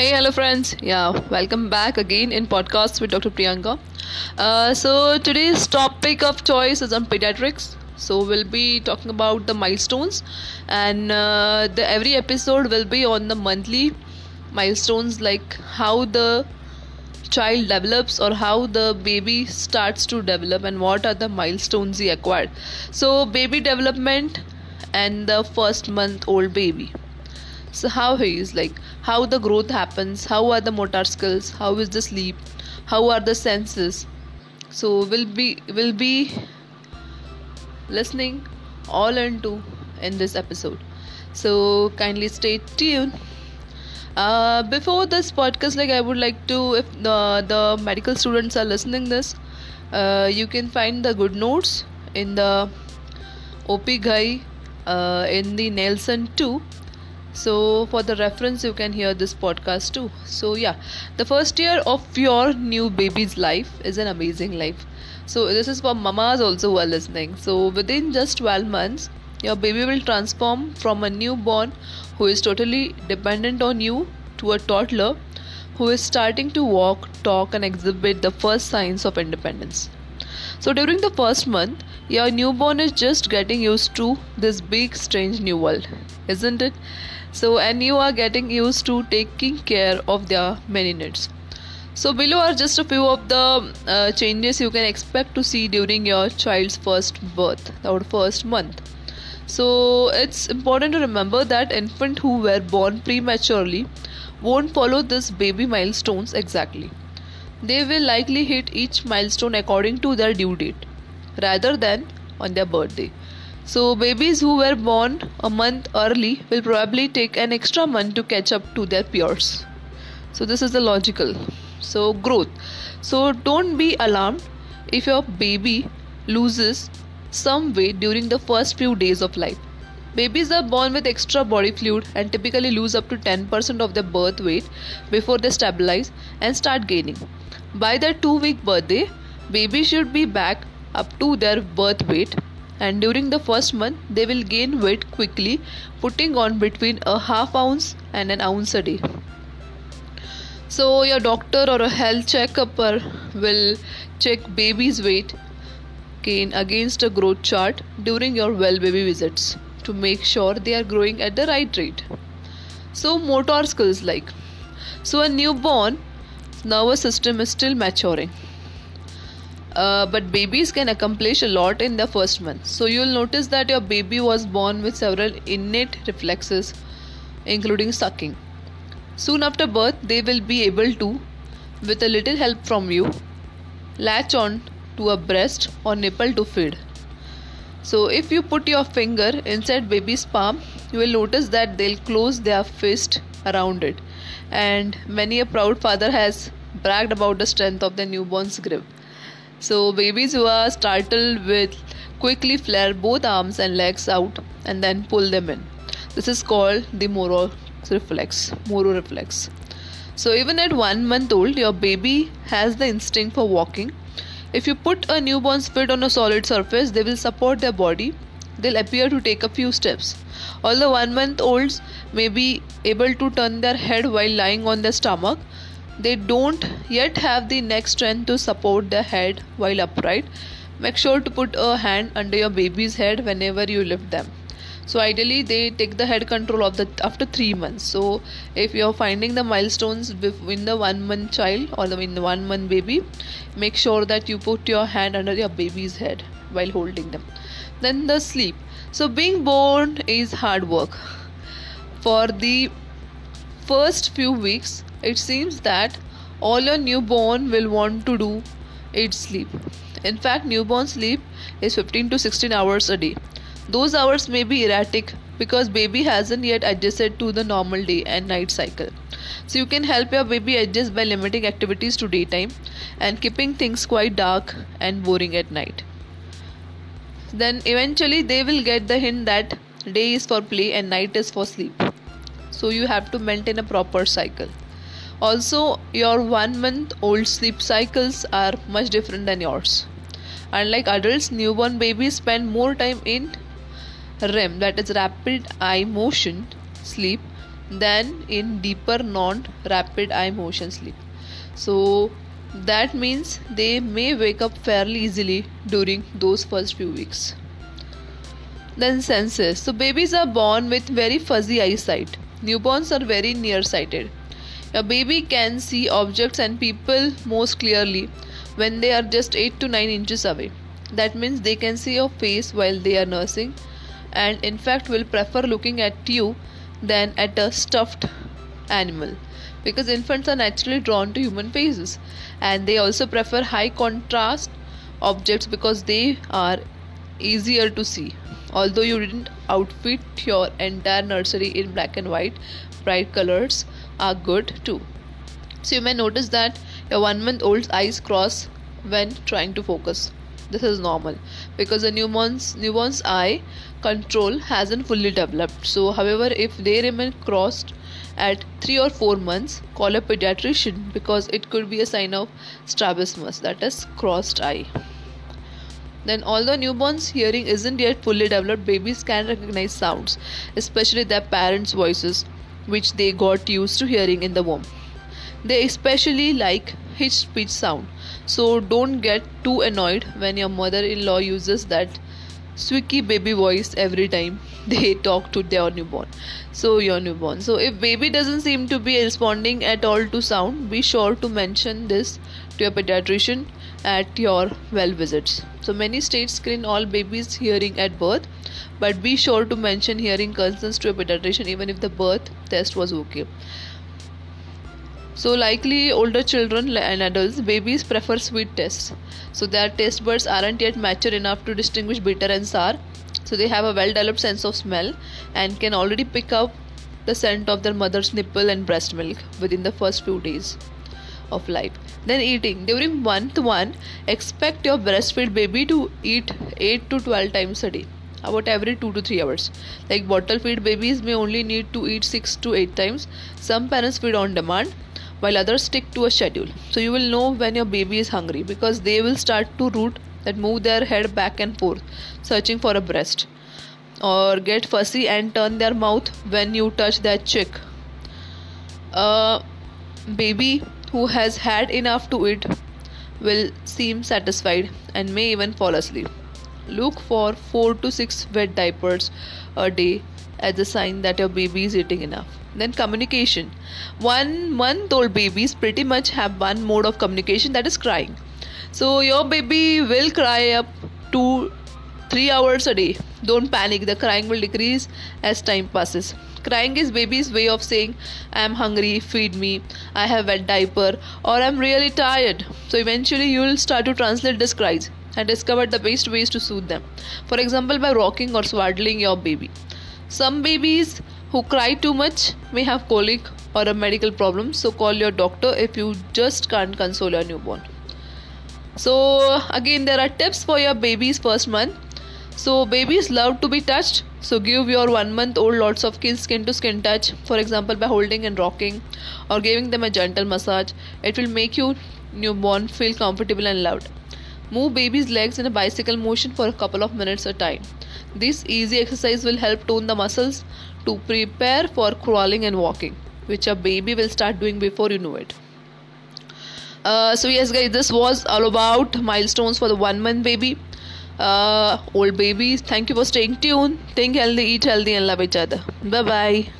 Hey, hello, friends. Yeah, welcome back again in podcast with Dr. Priyanka. Uh, so today's topic of choice is on pediatrics. So we'll be talking about the milestones, and uh, the every episode will be on the monthly milestones, like how the child develops or how the baby starts to develop and what are the milestones he acquired. So baby development and the first month old baby so how he is like how the growth happens how are the motor skills how is the sleep how are the senses? So we'll be will be listening all into in this episode. So kindly stay tuned. Uh, before this podcast like i would like to if the the medical students are listening this uh, you can find the good notes in the OP Ghai uh, in the nelson 2 so for the reference you can hear this podcast too. So yeah. The first year of your new baby's life is an amazing life. So this is for mamas also who are listening. So within just 12 months your baby will transform from a newborn who is totally dependent on you to a toddler who is starting to walk talk and exhibit the first signs of independence. So during the first month your newborn is just getting used to this big strange new world isn't it so and you are getting used to taking care of their many needs. So below are just a few of the uh, changes you can expect to see during your child's first birth or first month. So it's important to remember that infants who were born prematurely won't follow this baby milestones exactly. They will likely hit each milestone according to their due date rather than on their birthday so, babies who were born a month early will probably take an extra month to catch up to their peers. So, this is the logical. So, growth. So, don't be alarmed if your baby loses some weight during the first few days of life. Babies are born with extra body fluid and typically lose up to 10% of their birth weight before they stabilize and start gaining. By their 2 week birthday, babies should be back up to their birth weight and during the first month they will gain weight quickly putting on between a half ounce and an ounce a day. So your doctor or a health checkuper will check baby's weight gain against a growth chart during your well baby visits to make sure they are growing at the right rate. So motor skills like so a newborn nervous system is still maturing uh, but babies can accomplish a lot in the first month. So you'll notice that your baby was born with several innate reflexes, including sucking. Soon after birth, they will be able to, with a little help from you, latch on to a breast or nipple to feed. So if you put your finger inside baby's palm, you will notice that they'll close their fist around it. And many a proud father has bragged about the strength of the newborn's grip. So, babies who are startled will quickly flare both arms and legs out and then pull them in. This is called the Moro reflex. Moro reflex. So, even at one month old, your baby has the instinct for walking. If you put a newborn's foot on a solid surface, they will support their body. They'll appear to take a few steps. Although one month olds may be able to turn their head while lying on their stomach, they don't yet have the neck strength to support the head while upright. Make sure to put a hand under your baby's head whenever you lift them. So ideally, they take the head control of the after three months. So if you're finding the milestones in the one month child or the in the one month baby, make sure that you put your hand under your baby's head while holding them. Then the sleep. So being born is hard work. For the first few weeks, it seems that all a newborn will want to do is sleep. In fact, newborn sleep is 15 to 16 hours a day. Those hours may be erratic because baby hasn't yet adjusted to the normal day and night cycle. So you can help your baby adjust by limiting activities to daytime and keeping things quite dark and boring at night. Then eventually they will get the hint that day is for play and night is for sleep. So you have to maintain a proper cycle. Also, your one month old sleep cycles are much different than yours. Unlike adults, newborn babies spend more time in REM, that is rapid eye motion sleep, than in deeper non rapid eye motion sleep. So that means they may wake up fairly easily during those first few weeks. Then senses. So babies are born with very fuzzy eyesight. Newborns are very nearsighted. A baby can see objects and people most clearly when they are just 8 to 9 inches away. That means they can see your face while they are nursing and in fact will prefer looking at you than at a stuffed animal because infants are naturally drawn to human faces and they also prefer high contrast objects because they are easier to see although you didn't outfit your entire nursery in black and white bright colors are good too. So you may notice that your one month old's eyes cross when trying to focus. This is normal because the newborn's newborn's eye control hasn't fully developed. So however if they remain crossed at 3 or 4 months call a pediatrician because it could be a sign of strabismus that is crossed eye. Then although newborns hearing isn't yet fully developed babies can recognize sounds especially their parents voices which they got used to hearing in the womb. They especially like hitched pitch sound. So don't get too annoyed when your mother-in-law uses that squeaky baby voice every time they talk to their newborn. So your newborn. So if baby doesn't seem to be responding at all to sound be sure to mention this to your pediatrician at your well visits. So many states screen all babies hearing at birth but be sure to mention hearing concerns to a pediatrician even if the birth test was okay. So likely older children and adults babies prefer sweet tests. So their taste buds aren't yet mature enough to distinguish bitter and sour. So they have a well developed sense of smell and can already pick up the scent of their mother's nipple and breast milk within the first few days of life. Then eating. During month 1, expect your breastfed baby to eat 8 to 12 times a day about every 2 to 3 hours. Like bottle feed babies may only need to eat 6 to 8 times. Some parents feed on demand while others stick to a schedule. So you will know when your baby is hungry because they will start to root that move their head back and forth, searching for a breast, or get fussy and turn their mouth when you touch their cheek. A uh, baby who has had enough to eat will seem satisfied and may even fall asleep. Look for 4 to 6 wet diapers a day as a sign that your baby is eating enough. Then communication. One month old babies pretty much have one mode of communication that is crying. So your baby will cry up to 3 hours a day. Don't panic, the crying will decrease as time passes. Crying is baby's way of saying, I am hungry, feed me, I have wet diaper, or I'm really tired. So eventually you will start to translate these cries and discover the best ways to soothe them. For example, by rocking or swaddling your baby. Some babies who cry too much may have colic or a medical problem, so call your doctor if you just can't console your newborn. So, again, there are tips for your baby's first month. So, babies love to be touched. So, give your one month old lots of skin to skin touch, for example, by holding and rocking or giving them a gentle massage. It will make you newborn feel comfortable and loved. Move baby's legs in a bicycle motion for a couple of minutes at a time. This easy exercise will help tone the muscles to prepare for crawling and walking, which a baby will start doing before you know it. Uh, so yes guys this was all about milestones for the one month baby uh, old babies thank you for staying tuned. Think healthy eat healthy and love each other. Bye bye